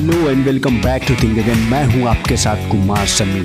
Hello and welcome back to thing again. मैं हूँ आपके साथ कुमार समी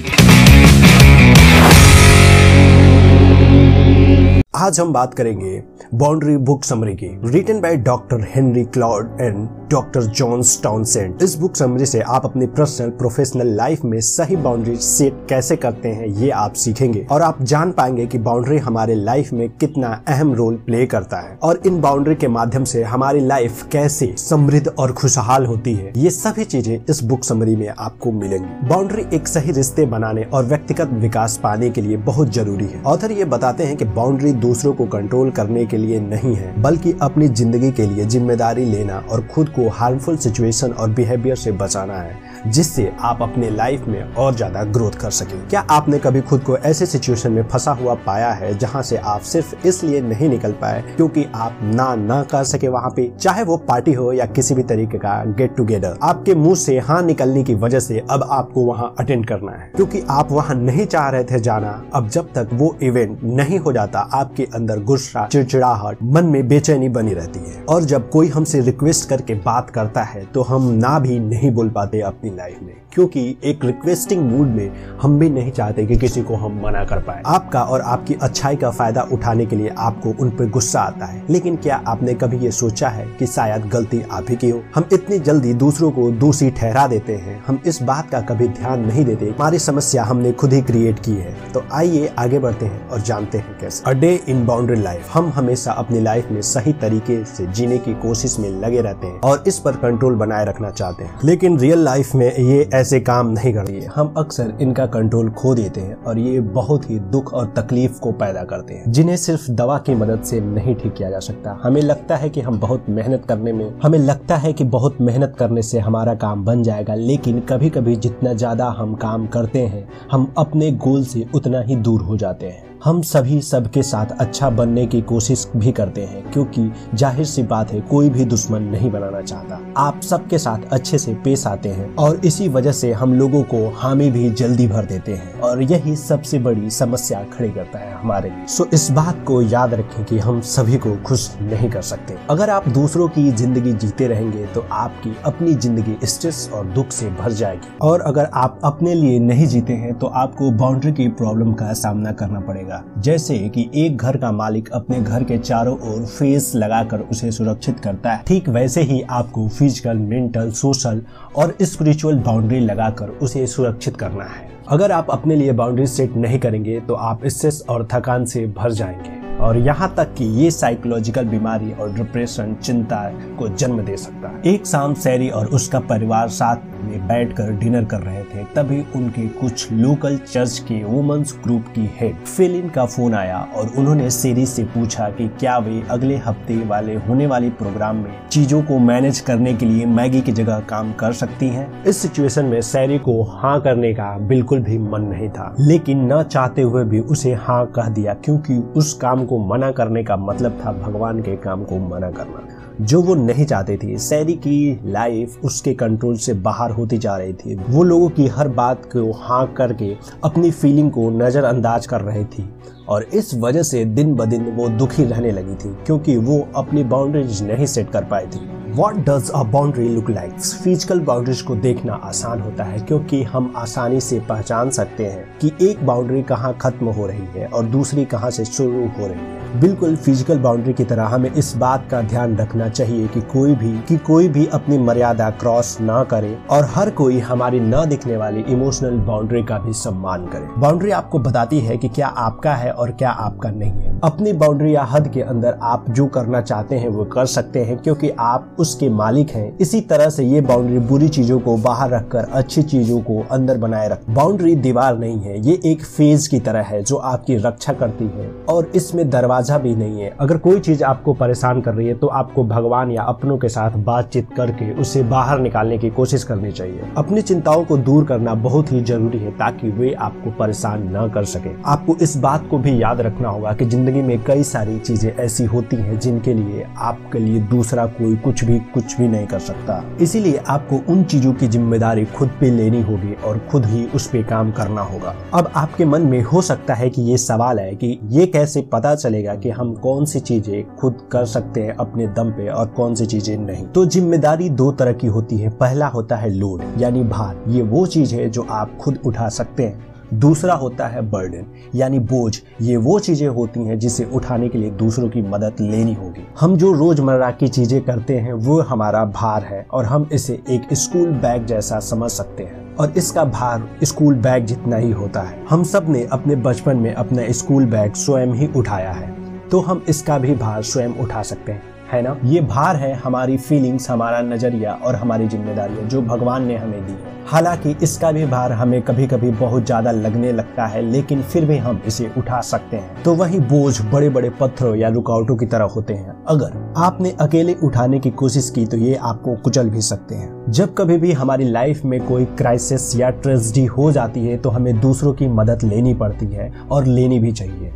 आज हम बात करेंगे बाउंड्री बुक समरी की written by doctor Henry Cloud and doctor John Townsend इस बुक समरी से आप अपनी पर्सनल प्रोफेशनल लाइफ में सही बाउंड्री सेट कैसे करते हैं, ये आप सीखेंगे। और आप जान पाएँगे कि बाउंड्री हमारे लाइफ में कितना अहम रोल प्ले करता है। और इन बाउंड्री के माध्यम से हमारी लाइफ कैसे समृद्ध और खुशहाल होती है, ये सभी चीज़ें इस बुक समरी में आपको मिलेंगी। बाउंड्री एक सही रिश्ते बनाने और व्यक्तिगत विकास पाने के लिए बहुत ज़रूरी है। ऑथर ये बताते हैं की बाउंड्री दूसरों को कंट्रोल करने के लिए नहीं है, बल्कि अपनी ज़िंदगी के लिए ज़िम्मेदारी लेना और खुद को हार्मफुल सिचुएशन और बिहेवियर से बचाना है। जिससे आप अपने लाइफ में और ज़्यादा ग्रोथ कर सके। क्या आपने कभी खुद को ऐसे सिचुएशन में फंसा हुआ पाया है जहाँ से आप सिर्फ़ इसलिए नहीं निकल पाए क्योंकि आप ना ना कर सके वहाँ पे? चाहे वो पार्टी हो या किसी भी तरीके का गेट टुगेदर आपके मुँह से हाँ निकलने की वजह से अब आपको वहाँ अटेंड करना है। क्योंकि आप वहाँ नहीं चाह रहे थे जाना, अब जब तक वो इवेंट नहीं हो जाता, आपके अंदर गुस्सा, चिड़चिड़ाहट, मन में बेचैनी बनी रहती है। और जब कोई हमसे रिक्वेस्ट करके बात करता है तो हम ना भी नहीं बोल पाते अपनी लाइफ में, क्योंकि एक रिक्वेस्टिंग मूड में हम भी नहीं चाहते कि किसी को हम मना कर पाए। आपका और आपकी अच्छाई का फ़ायदा उठाने के लिए आपको उन पर गुस्सा आता है। लेकिन क्या आपने कभी ये सोचा है कि शायद गलती आप ही की हो? हम इतनी जल्दी दूसरों को दोषी ठहरा देते हैं। हम इस बात का कभी ध्यान नहीं देते। हमारी समस्या हमने खुद ही क्रिएट की है। तो आइए आगे बढ़ते हैं और जानते हैं कैसे। A day in boundary life हम हमेशा अपनी लाइफ में सही तरीके से जीने की कोशिश में लगे रहते हैं और इस पर कंट्रोल बनाए रखना चाहते हैं। लेकिन रियल लाइफ में ये ऐसे काम नहीं कर रही है। हम अक्सर इनका कंट्रोल खो देते हैं और ये बहुत ही दुख और तकलीफ़ को पैदा करते हैं। जिन्हें सिर्फ़ दवा की मदद से नहीं ठीक किया जा सकता। हमें लगता है कि हम बहुत मेहनत करने में, हमें लगता है कि बहुत मेहनत करने से हमारा काम बन जाएगा, लेकिन कभी कभी जितना ज़्यादा हम काम करते हैं, हम अपने गोल से उतना ही दूर हो जाते हैं। हम सभी सबके साथ अच्छा बनने की कोशिश भी करते हैं, क्योंकि ज़ाहिर सी बात है, कोई भी दुश्मन नहीं बनाना चाहता। आप सबके साथ अच्छे से पेश आते हैं, और इसी वजह से हम लोगों को हामी भी जल्दी भर देते हैं, और यही सबसे बड़ी समस्या खड़ी करता है हमारे लिए। सो इस बात को याद रखें कि हम सभी को खुश नहीं कर सकते। अगर आप दूसरों की ज़िंदगी जीते रहेंगे तो आपकी अपनी ज़िंदगी स्ट्रेस और दुख से भर जाएगी। और अगर आप अपने लिए नहीं जीते हैं तो आपको बाउंड्री की प्रॉब्लम का सामना करना पड़ेगा। जैसे कि एक घर का मालिक अपने घर के चारों ओर फेस लगाकर उसे सुरक्षित करता है। ठीक वैसे ही आपको फ़िज़िकल मेंटल सोशल और स्पिरिचुअल बाउंड्री लगाकर उसे सुरक्षित करना है। अगर आप अपने लिए बाउंड्री सेट नहीं करेंगे तो आप स्ट्रेस और थकान से भर जाएँगे। और यहाँ तक कि ये साइकोलॉजिकल बीमारी और डिप्रेशन चिंता को जन्म दे सकता है। एक शाम सैरी और उसका परिवार साथ में बैठकर डिनर कर रहे थे, तभी उनके कुछ लोकल चर्च के वुमेन्स ग्रुप की हेड फिलिन का फ़ोन आया और उन्होंने सेरी से पूछा कि क्या वे अगले हफ़्ते वाले होने वाले प्रोग्राम में चीज़ों को मैनेज करने के लिए मैगी की जगह काम कर सकती हैं? इस सिचुएशन में सैरी को हाँ करने का बिल्कुल भी मन नहीं था, लेकिन न चाहते हुए भी उसे हाँ कह दिया, क्योंकि उस काम को मना करने का मतलब था भगवान के काम को मना करना। जो वो नहीं चाहते थे। सैरी की लाइफ उसके कंट्रोल से बाहर होती जा रही थी। वो लोगों की हर बात को हाँ करके अपनी फीलिंग को नज़रअंदाज कर रही थी। और इस वजह से दिन ब दिन वो दुखी रहने लगी थी, क्योंकि वो अपनी बाउंड्रीज नहीं सेट कर पाई थी। What does a boundary look like physical boundaries को देखना आसान होता है, क्योंकि हम आसानी से पहचान सकते हैं कि एक बाउंड्री कहाँ खत्म हो रही है और दूसरी कहाँ से शुरू हो रही है। बिल्कुल फ़िज़िकल बाउंड्री की तरह हमें इस बात का ध्यान रखना चाहिए कि कोई भी, कि कोई भी अपनी मर्यादा क्रॉस ना करे और हर कोई हमारी न दिखने वाली इमोशनल बाउंड्री का भी सम्मान करे। बाउंड्री आपको बताती है कि क्या आपका है और क्या आपका नहीं है। अपनी बाउंड्री या हद के अंदर आप जो करना चाहते हैं, वो कर सकते हैं, क्योंकि आप उसके मालिक हैं। इसी तरह से ये बाउंड्री बुरी चीज़ों को बाहर रखकर अच्छी चीज़ों को अंदर बनाए रख। बाउंड्री दीवार नहीं है, ये एक फ़ेज़ की तरह है जो आपकी रक्षा करती है, और इसमें दरवाज़ा भी नहीं है। अगर कोई चीज़ आपको परेशान कर रही है तो आपको भगवान या अपनों के साथ बातचीत करके उसे बाहर निकालने की कोशिश करनी चाहिए। अपनी चिंताओं को दूर करना बहुत ही ज़रूरी है, ताकि वे आपको परेशान न कर सके। आपको इस बात को भी याद रखना होगा कि ज़िंदगी में कई सारी चीज़ें ऐसी होती हैं जिनके लिए आपके लिए दूसरा कोई कुछ भी कुछ भी नहीं कर सकता। इसीलिए आपको उन चीज़ों की ज़िम्मेदारी खुद पे लेनी होगी और खुद ही उस पे काम करना होगा। अब आपके मन में हो सकता है कि ये सवाल है कि ये कैसे पता चलेगा कि हम कौन सी चीज़ें खुद कर सकते हैं अपने दम पे और कौन सी चीज़ें नहीं। तो ज़िम्मेदारी दो तरह की होती है। पहला होता है लोड यानी भार। ये वो चीज़ है जो आप खुद उठा सकते हैं। दूसरा होता है बर्डन यानी बोझ। ये वो चीज़ें होती हैं जिसे उठाने के लिए दूसरों की मदद लेनी होगी। हम जो रोज़मर्रा की चीज़ें करते हैं, वो हमारा भार है और हम इसे एक स्कूल बैग जैसा समझ सकते हैं। और इसका भार स्कूल बैग जितना ही होता है। हम सबने अपने बचपन में अपना स्कूल बैग स्वयं ही उठाया है। तो हम इसका भी भार स्वयं उठा सकते हैं। है ना? ये भार है हमारी फीलिंग्स हमारा नज़रिया और हमारी जिम्मेदारियाँ जो भगवान ने हमें दी है। हालाँकि इसका भी भार हमें कभी कभी बहुत ज़्यादा लगने लगता है, लेकिन फिर भी हम इसे उठा सकते हैं। तो वही बोझ बड़े बड़े पत्थरों या रुकावटों की तरह होते हैं। अगर आपने अकेले उठाने की कोशिश की तो ये आपको कुचल भी सकते हैं। जब कभी भी हमारी लाइफ में कोई क्राइसिस या ट्रेजिडी हो जाती है तो हमें दूसरों की मदद लेनी पड़ती है और लेनी भी चाहिए।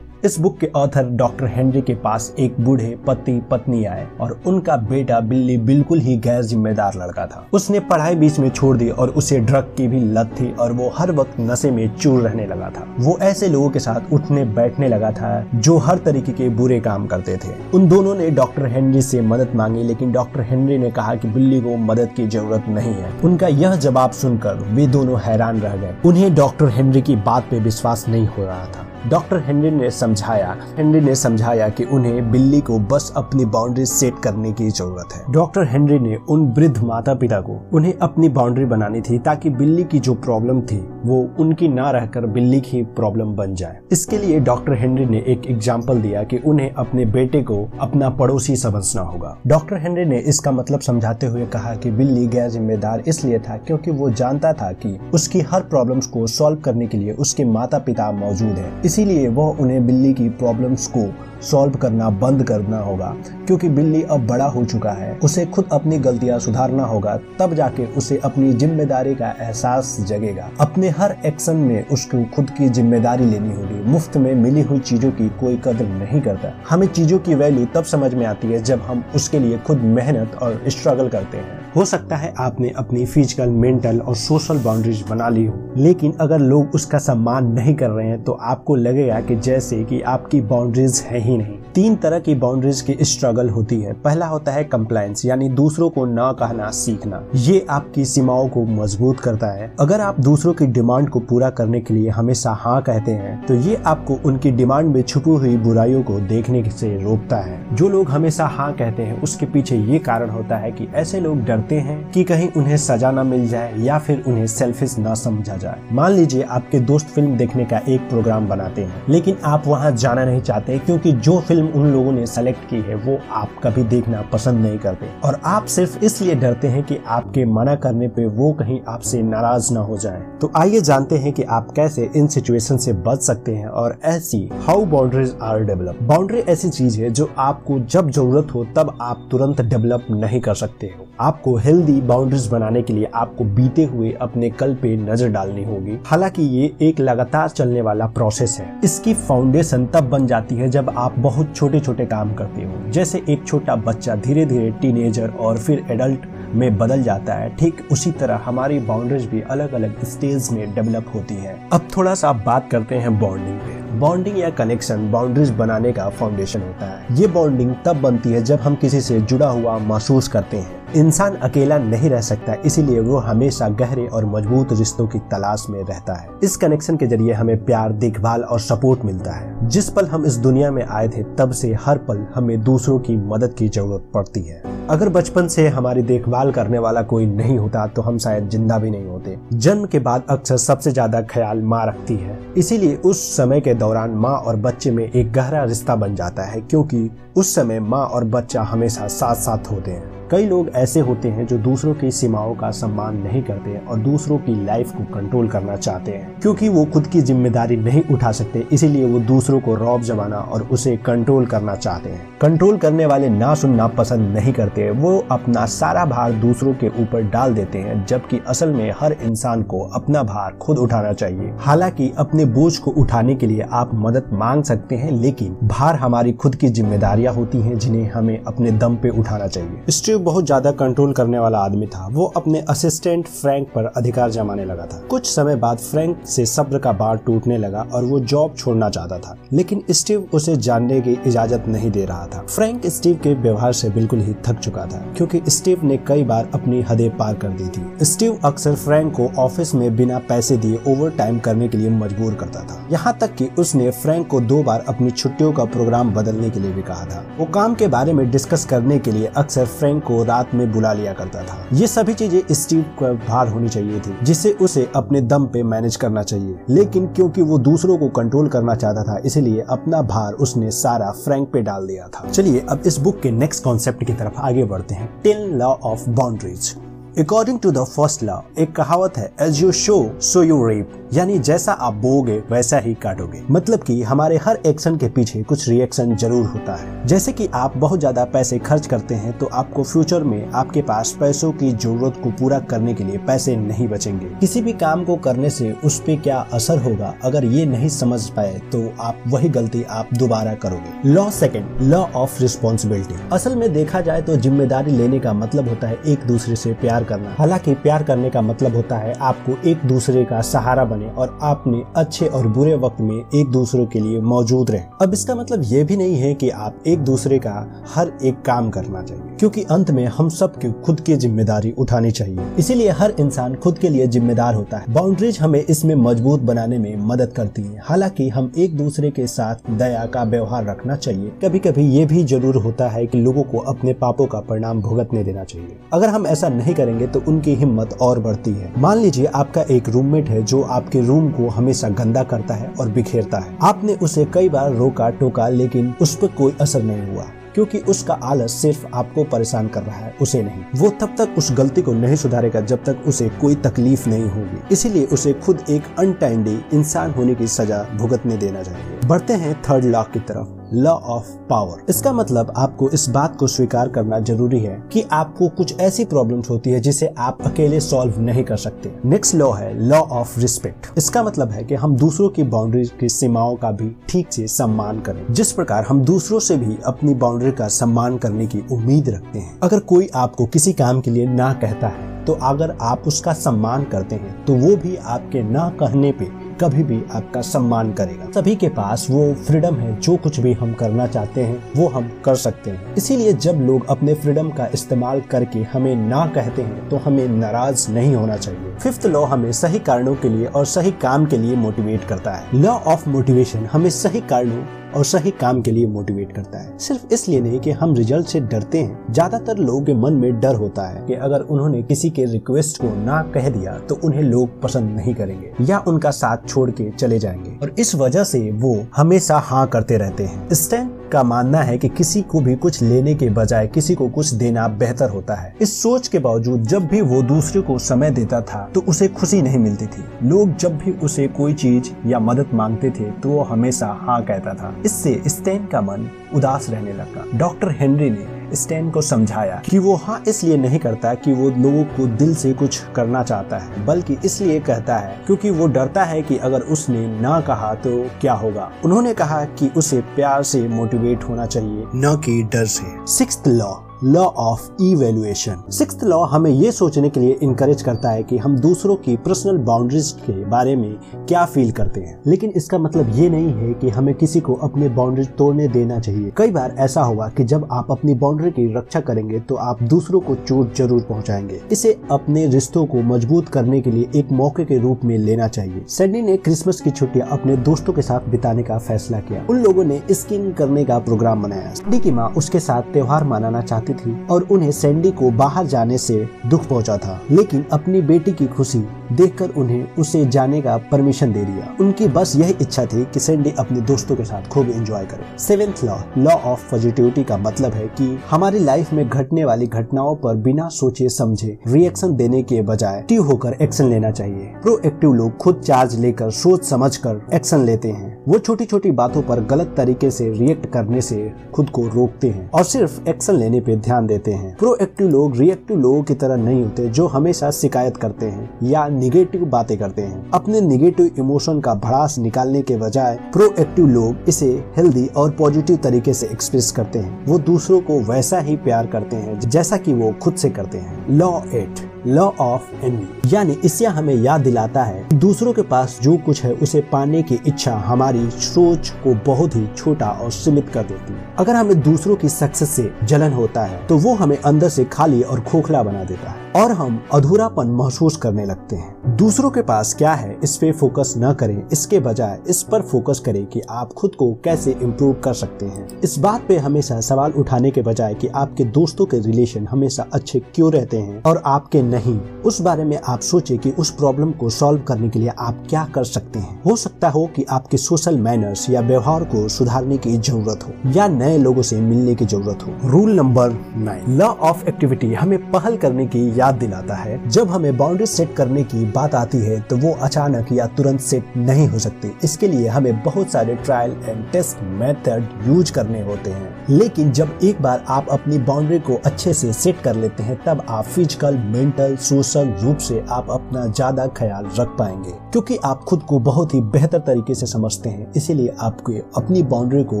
इस बुक के ऑथर डॉक्टर हेनरी के पास एक बूढ़े पति पत्नी आए और उनका बेटा बिल्ली बिल्कुल ही गैर जिम्मेदार लड़का था। उसने पढ़ाई बीच में छोड़ दी और उसे ड्रग की भी लत थी और वो हर वक्त नशे में चूर रहने लगा था। वो ऐसे लोगों के साथ उठने बैठने लगा था जो हर तरीके के बुरे काम करते थे। उन दोनों ने डॉक्टर हेनरी से मदद मांगी, लेकिन डॉक्टर हेनरी ने कहा की बिल्ली को मदद की ज़रूरत नहीं है। उनका यह जवाब सुनकर वे दोनों हैरान रह गए। उन्हें डॉक्टर हेनरी की बात पे विश्वास नहीं हो रहा था। डॉक्टर हेनरी ने समझाया, हेनरी ने समझाया कि उन्हें बिल्ली को बस अपनी बाउंड्री सेट करने की ज़रूरत है। डॉक्टर हेनरी ने उन वृद्ध माता पिता को उन्हें अपनी बाउंड्री बनानी थी ताकि बिल्ली की जो प्रॉब्लम थी, वो उनकी ना रहकर बिल्ली की प्रॉब्लम बन जाए। इसके लिए डॉक्टर हेनरी ने एक एग्ज़ाम्पल दिया कि उन्हें अपने बेटे को अपना पड़ोसी समझना होगा। डॉक्टर हेनरी ने इसका मतलब समझाते हुए कहा कि बिल्ली गैर जिम्मेदार इसलिए था क्योंकि वो जानता था कि उसकी हर प्रॉब्लम्स को सॉल्व करने के लिए उसके माता पिता मौजूद हैं। इसीलिए वह उन्हें बिल्ली की प्रॉब्लम्स को सॉल्व करना बंद करना होगा, क्योंकि बिल्ली अब बड़ा हो चुका है। उसे खुद अपनी गलतियाँ सुधारना होगा, तब जाके उसे अपनी ज़िम्मेदारी का एहसास जगेगा। अपने हर एक्शन में उसको खुद की ज़िम्मेदारी लेनी होगी। मुफ़्त में मिली हुई चीज़ों की कोई कदर नहीं करता। हमें चीज़ों की वैल्यू तब समझ में आती है जब हम उसके लिए खुद मेहनत और स्ट्रगल करते हैं। हो सकता है आपने अपनी फ़िज़िकल मेंटल और सोशल बाउंड्रीज बना ली हो। लेकिन अगर लोग उसका सम्मान नहीं कर रहे हैं तो आपको लगेगा कि जैसे कि आपकी बाउंड्रीज है ही नहीं। तीन तरह की बाउंड्रीज की स्ट्रगल होती है। पहला होता है कंप्लायंस यानी दूसरों को न कहना, सीखना। ये आपकी सीमाओं को मज़बूत करता है। अगर आप दूसरों की डिमांड को पूरा करने के लिए हमेशा हाँ कहते हैं तो ये आपको उनकी डिमांड में छुपी हुई बुराइयों को देखने से रोकता है। जो लोग हमेशा हाँ कहते हैं, उसके पीछे ये कारण होता है कि ऐसे लोग डरते हैं कि कहीं उन्हें सजा न मिल जाए या फिर उन्हें सेल्फिश न समझा जाए। मान लीजिए आपके दोस्त फ़िल्म देखने का एक प्रोग्राम बनाते हैं, लेकिन आप वहाँ जाना नहीं चाहते क्योंकि जो फ़िल्म उन लोगों ने सेलेक्ट की है, वो आप कभी देखना पसंद नहीं करते। और आप सिर्फ़ इसलिए डरते हैं कि आपके मना करने पे वो कहीं आपसे नाराज़ ना हो जाए। तो आइए जानते हैं कि आप कैसे इन सिचुएशन से बच सकते हैं और ऐसी how boundaries are develop boundary ऐसी चीज़ है जो आपको जब ज़रूरत हो तब आप तुरंत डेवलप नहीं कर सकते हो। आपको हेल्दी बाउंड्रीज बनाने के लिए आपको बीते हुए अपने कल पे नज़र डालनी होगी। हालाँकि ये एक लगातार चलने वाला प्रोसेस है। इसकी फाउंडेशन तब बन जाती है जब आप बहुत छोटे छोटे काम करते हो। जैसे एक छोटा बच्चा धीरे धीरे टीनेजर और फिर एडल्ट में बदल जाता है, ठीक उसी तरह हमारी बाउंड्रीज भी अलग अलग स्टेज में डेवलप होती है। अब थोड़ा सा बात करते हैं बॉन्डिंग पे। बॉन्डिंग या कनेक्शन बाउंड्रीज बनाने का फाउंडेशन होता है। ये बॉन्डिंग तब बनती है जब हम किसी से जुड़ा हुआ महसूस करते हैं। इंसान अकेला नहीं रह सकता, इसीलिए वो हमेशा गहरे और मज़बूत रिश्तों की तलाश में रहता है। इस कनेक्शन के ज़रिए हमें प्यार, देखभाल और सपोर्ट मिलता है। जिस पल हम इस दुनिया में आए थे, तब से हर पल हमें दूसरों की मदद की ज़रूरत पड़ती है। अगर बचपन से हमारी देखभाल करने वाला कोई नहीं होता तो हम शायद ज़िंदा भी नहीं होते। जन्म के बाद अक्सर सबसे ज़्यादा ख्याल माँ रखती है। इसीलिए उस समय के दौरान माँ और बच्चे में एक गहरा रिश्ता बन जाता है, क्योंकि उस समय माँ और बच्चा हमेशा साथ साथ होते हैं। कई लोग ऐसे होते हैं जो दूसरों की सीमाओं का सम्मान नहीं करते और दूसरों की लाइफ को कंट्रोल करना चाहते हैं, क्योंकि वो खुद की ज़िम्मेदारी नहीं उठा सकते। इसीलिए वो दूसरों को रौब जमाना और उसे कंट्रोल करना चाहते हैं। कंट्रोल करने वाले ना सुनना पसंद नहीं करते। वो अपना सारा भार दूसरों के ऊपर डाल देते हैं, जबकि असल में हर इंसान को अपना भार खुद उठाना चाहिए। हालाँकि अपने बोझ को उठाने के लिए आप मदद मांग सकते हैं, लेकिन भार हमारी खुद की जिम्मेदारियाँ होती हैं, जिन्हें हमें अपने दम पे उठाना चाहिए। स्टीव बहुत ज़्यादा कंट्रोल करने वाला आदमी था। वो अपने असिस्टेंट फ्रैंक पर अधिकार जमाने लगा था। कुछ समय बाद फ्रैंक से सब्र का बार टूटने लगा और वो जॉब छोड़ना चाहता था, लेकिन स्टीव उसे जानने की इजाज़त नहीं दे रहा था। फ्रैंक स्टीव के व्यवहार से बिल्कुल ही थक चुका था, क्योंकि स्टीव ने कई बार अपनी हदें पार कर दी थी। स्टीव अक्सर फ्रैंक को ऑफ़िस में बिना पैसे दिए ओवर टाइम करने के लिए मजबूर करता था। यहाँ तक कि उसने फ्रैंक को दो बार अपनी छुट्टियों का प्रोग्राम बदलने के लिए भी कहा था। वो काम के बारे में डिस्कस करने के लिए अक्सर फ्रैंक को रात में बुला लिया करता था। ये सभी चीज़ें स्टीव को भार होनी चाहिए थी, जिसे उसे अपने दम पे मैनेज करना चाहिए। लेकिन क्योंकि वो दूसरों को कंट्रोल करना चाहता था, इसलिए अपना भार उसने सारा फ्रैंक पे डाल दिया था। चलिए, अब इस बुक के नेक्स्ट कॉन्सेप्ट की तरफ़ आगे बढ़ते हैं। Ten law of boundaries according to the first law एक कहावत है as you sow so you reap यानी जैसा आप बोगे वैसा ही काटोगे। मतलब कि हमारे हर एक्शन के पीछे कुछ रिएक्शन ज़रूर होता है। जैसे कि आप बहुत ज़्यादा पैसे खर्च करते हैं तो आपको फ्यूचर में आपके पास पैसों की ज़रूरत को पूरा करने के लिए पैसे नहीं बचेंगे। किसी भी काम को करने से उस पर क्या असर होगा, अगर ये नहीं समझ पाए तो आप वही गलती आप दोबारा करोगे। Law second law of responsibility असल में देखा जाए तो ज़िम्मेदारी लेने का मतलब होता है एक दूसरे से प्यार करना। हालाँकि प्यार करने का मतलब होता है आपको एक दूसरे का सहारा बने और आपने अच्छे और बुरे वक्त में एक दूसरे के लिए मौजूद रहे। अब इसका मतलब ये भी नहीं है कि आप एक दूसरे का हर एक काम करना चाहिए, क्योंकि अंत में हम सब की खुद की ज़िम्मेदारी उठानी चाहिए। इसीलिए हर इंसान खुद के लिए जिम्मेदार होता है। बाउंड्रीज हमें इसमें मज़बूत बनाने में मदद करती है। हालाँकि हम एक दूसरे के साथ दया का व्यवहार रखना चाहिए। कभी कभी ये भी ज़रूर होता है कि लोगों को अपने पापों का परिणाम भुगतने देना चाहिए। अगर हम ऐसा नहीं करेंगे तो उनकी हिम्मत और बढ़ती है। मान लीजिए आपका एक रूममेट है जो आपके रूम को हमेशा गंदा करता है और बिखेरता है। आपने उसे कई बार रोका, टोका, लेकिन उस पर कोई असर नहीं हुआ, क्योंकि उसका आलस सिर्फ़ आपको परेशान कर रहा है, उसे नहीं। वो तब तक उस गलती को नहीं सुधारेगा जब तक उसे कोई तकलीफ़ नहीं होगी। इसीलिए उसे खुद एक अनटाइंडी इंसान होने की सजा भुगतने देना चाहिए। बढ़ते हैं थर्ड लॉ की तरफ़। Law of power. इसका मतलब आपको इस बात को स्वीकार करना ज़रूरी है कि आपको कुछ ऐसी प्रॉब्लम्स होती है जिसे आप अकेले सॉल्व नहीं कर सकते। नेक्स्ट लॉ है लॉ ऑफ़ रिस्पेक्ट इसका मतलब है कि हम दूसरों की बाउंड्री की सीमाओं का भी ठीक से सम्मान करें। जिस प्रकार हम दूसरों से भी अपनी बाउंड्री का सम्मान करने की उम्मीद रखते हैं। अगर कोई आपको किसी काम के लिए ना कहता है तो अगर आप उसका सम्मान करते हैं तो वो भी आपके ना कहने पे कभी भी आपका सम्मान करेगा। सभी के पास वो फ्रीडम है, जो कुछ भी हम करना चाहते हैं, वो हम कर सकते हैं। इसीलिए जब लोग अपने फ्रीडम का इस्तेमाल करके हमें ना कहते हैं तो हमें नाराज़ नहीं होना चाहिए। फिफ्थ लॉ हमें सही कारणों के लिए और सही काम के लिए मोटिवेट करता है। लॉ ऑफ़ मोटिवेशन हमें सही कारणों और सही काम के लिए मोटिवेट करता है। सिर्फ़ इसलिए नहीं कि हम रिज़ल्ट से डरते हैं। ज़्यादातर लोगों के मन में डर होता है कि अगर उन्होंने किसी के रिक्वेस्ट को ना कह दिया तो उन्हें लोग पसंद नहीं करेंगे या उनका साथ छोड़ के चले जाएँगे। और इस वजह से वो हमेशा हाँ करते रहते हैं। स्टैंड का मानना है कि किसी को भी कुछ लेने के बजाय किसी को कुछ देना बेहतर होता है। इस सोच के बावजूद जब भी वो दूसरे को समय देता था तो उसे खुशी नहीं मिलती थी। लोग जब भी उसे कोई चीज़ या मदद मांगते थे तो वो हमेशा हाँ कहता था। इससे स्टेन का मन उदास रहने लगा। डॉक्टर हेनरी ने स्टैन को समझाया कि वो हाँ इसलिए नहीं करता कि वो लोगों को दिल से कुछ करना चाहता है, बल्कि इसलिए कहता है क्योंकि वो डरता है कि अगर उसने ना कहा तो क्या होगा। उन्होंने कहा कि उसे प्यार से मोटिवेट होना चाहिए, न कि डर से। Six law law of evaluation. Six law हमें ये सोचने के लिए इनकरेज करता है कि हम दूसरों की पर्सनल बाउंड्रीज के बारे में क्या फील करते हैं। लेकिन इसका मतलब ये नहीं है कि हमें किसी को अपने बाउंड्रीज तोड़ने देना चाहिए। कई बार ऐसा होगा कि जब आप अपनी बाउंड्री की रक्षा करेंगे तो आप दूसरों को चोट ज़रूर पहुंचाएँगे। इसे अपने रिश्तों को मज़बूत करने के लिए एक मौके के रूप में लेना चाहिए। सैंडी ने क्रिसमस की छुट्टियाँ अपने दोस्तों के साथ बिताने का फैसला किया। उन लोगों ने स्किन करने का प्रोग्राम बनाया। सैंडी की माँ उसके साथ त्योहार मनाना चाहती होती थी और उन्हें सैंडी को बाहर जाने से दुख पहुँचा था। लेकिन अपनी बेटी की खुशी देखकर उन्हें उसे जाने का परमिशन दे दिया। उनकी बस यही इच्छा थी कि सैंडी अपने दोस्तों के साथ खूब एंजॉय करे। Seventh law law of positivity का मतलब है कि हमारी लाइफ में घटने वाली घटनाओं पर बिना सोचे समझे रिएक्शन देने के बजाय एक्टिव होकर एक्शन लेना चाहिए। प्रोएक्टिव लोग खुद चार्ज लेकर सोच समझ कर एक्शन लेते हैं। वो छोटी छोटी बातों पर गलत तरीके से रिएक्ट करने से खुद को रोकते हैं और सिर्फ़ एक्शन लेने पे ध्यान देते हैं। प्रोएक्टिव लोग रिएक्टिव लोगों की तरह नहीं होते, जो हमेशा शिकायत करते हैं या निगेटिव बातें करते हैं। अपने निगेटिव इमोशन का भड़ास निकालने के बजाय प्रोएक्टिव लोग इसे हेल्दी और पॉजिटिव तरीके से एक्सप्रेस करते हैं। वो दूसरों को वैसा ही प्यार करते हैं, जैसा कि वो खुद से करते हैं। Law eight. Law of envy यानी इससे हमें याद दिलाता है, दूसरों के पास जो कुछ है, उसे पाने की इच्छा हमारी सोच को बहुत ही छोटा और सीमित कर देती है। अगर हमें दूसरों की सक्सेस से जलन होता है तो वो हमें अंदर से खाली और खोखला बना देता है। और हम अधूरापन महसूस करने लगते हैं। दूसरों के पास क्या है, इस पे फोकस न करें। इसके बजाय, इस पर फोकस करें कि आप खुद को कैसे इम्प्रूव कर सकते हैं। इस बात पे हमेशा सवाल उठाने के बजाय कि आपके दोस्तों के रिलेशन हमेशा अच्छे क्यों रहते हैं और आपके नहीं? उस बारे में आप सोचे कि उस प्रॉब्लम को सॉल्व करने के लिए आप क्या कर सकते हैं। हो सकता हो कि आपके सोशल मैनर्स या व्यवहार को सुधारने की ज़रूरत हो या नए लोगों से मिलने की ज़रूरत हो। Rule number nine law of activity हमें पहल करने की याद दिलाता है। जब हमें बाउंड्री सेट करने की बात आती है तो वो अचानक या तुरंत सेट नहीं हो सकती। इसके लिए हमें बहुत सारे trial and test method use करने होते हैं। लेकिन जब एक बार आप अपनी बाउंड्री को अच्छे से सेट कर लेते हैं, तब आप फ़िज़िकल मेंटल सोशल रूप से आप अपना ज़्यादा ख्याल रख पाएँगे। क्योंकि आप खुद को बहुत ही बेहतर तरीके से समझते हैं, इसीलिए आपको अपनी बाउंड्री को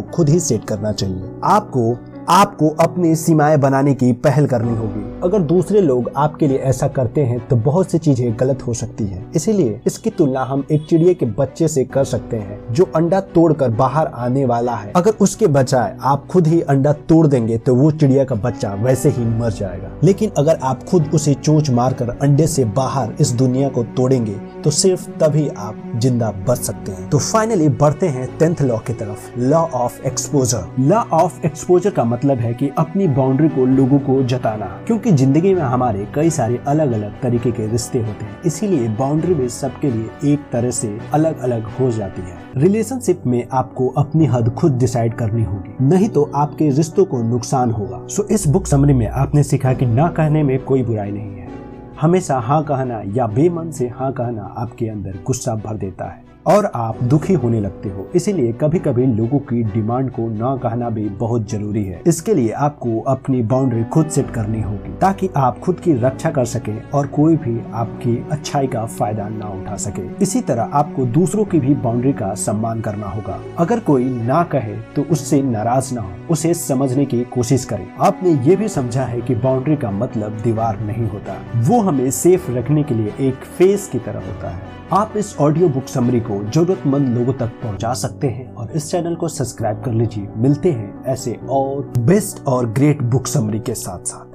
खुद ही सेट करना चाहिए। आपको आपको अपनी सीमाएँ बनाने की पहल करनी होगी। अगर दूसरे लोग आपके लिए ऐसा करते हैं तो बहुत सी चीज़ें गलत हो सकती है। इसीलिए इसकी तुलना हम एक चिड़िया के बच्चे से कर सकते हैं, जो अंडा तोड़कर बाहर आने वाला है। अगर उसके बजाय आप खुद ही अंडा तोड़ देंगे तो वो चिड़िया का बच्चा वैसे ही मर जाएगा। लेकिन अगर आप खुद उसे चोच मारकर अंडे से बाहर इस दुनिया को तोड़ेंगे तो सिर्फ़ तभी आप ज़िंदा बच सकते हैं। तो फाइनली बढ़ते हैं टेंथ लॉ की तरफ़। Law of exposure law of exposure का मतलब है कि अपनी बाउंड्री को लोगों को जताना। क्योंकि ज़िंदगी में हमारे कई सारे अलग अलग तरीके के रिश्ते होते हैं। इसीलिए बाउंड्री भी सबके लिए एक तरह से अलग अलग हो जाती है। रिलेशनशिप में आपको अपनी हद खुद डिसाइड करनी होगी। नहीं तो आपके रिश्तों को नुकसान होगा। सो इस बुक समरी में आपने सीखा कि ना कहने में कोई बुराई नहीं है। हमेशा हाँ कहना या बेमन से हाँ कहना आपके अंदर गुस्सा भर देता है। और आप दुखी होने लगते हो। इसीलिए कभी कभी लोगों की डिमांड को ना कहना भी बहुत ज़रूरी है। इसके लिए आपको अपनी बाउंड्री खुद सेट करनी होगी, ताकि आप खुद की रक्षा कर सके और कोई भी आपकी अच्छाई का फ़ायदा ना उठा सके। इसी तरह आपको दूसरों की भी बाउंड्री का सम्मान करना होगा। अगर कोई ना कहे तो उससे नाराज़ ना हो। उसे समझने की कोशिश करें। आपने ये भी समझा है कि बाउंड्री का मतलब दीवार नहीं होता। वो हमें सेफ़ रखने के लिए एक फेस की तरह होता है। आप इस ऑडियो बुक समरी को जरूरतमंद लोगों तक पहुँचा सकते हैं और इस चैनल को सब्सक्राइब कर लीजिए। मिलते हैं ऐसे और बेस्ट और ग्रेट बुक समरी के साथ साथ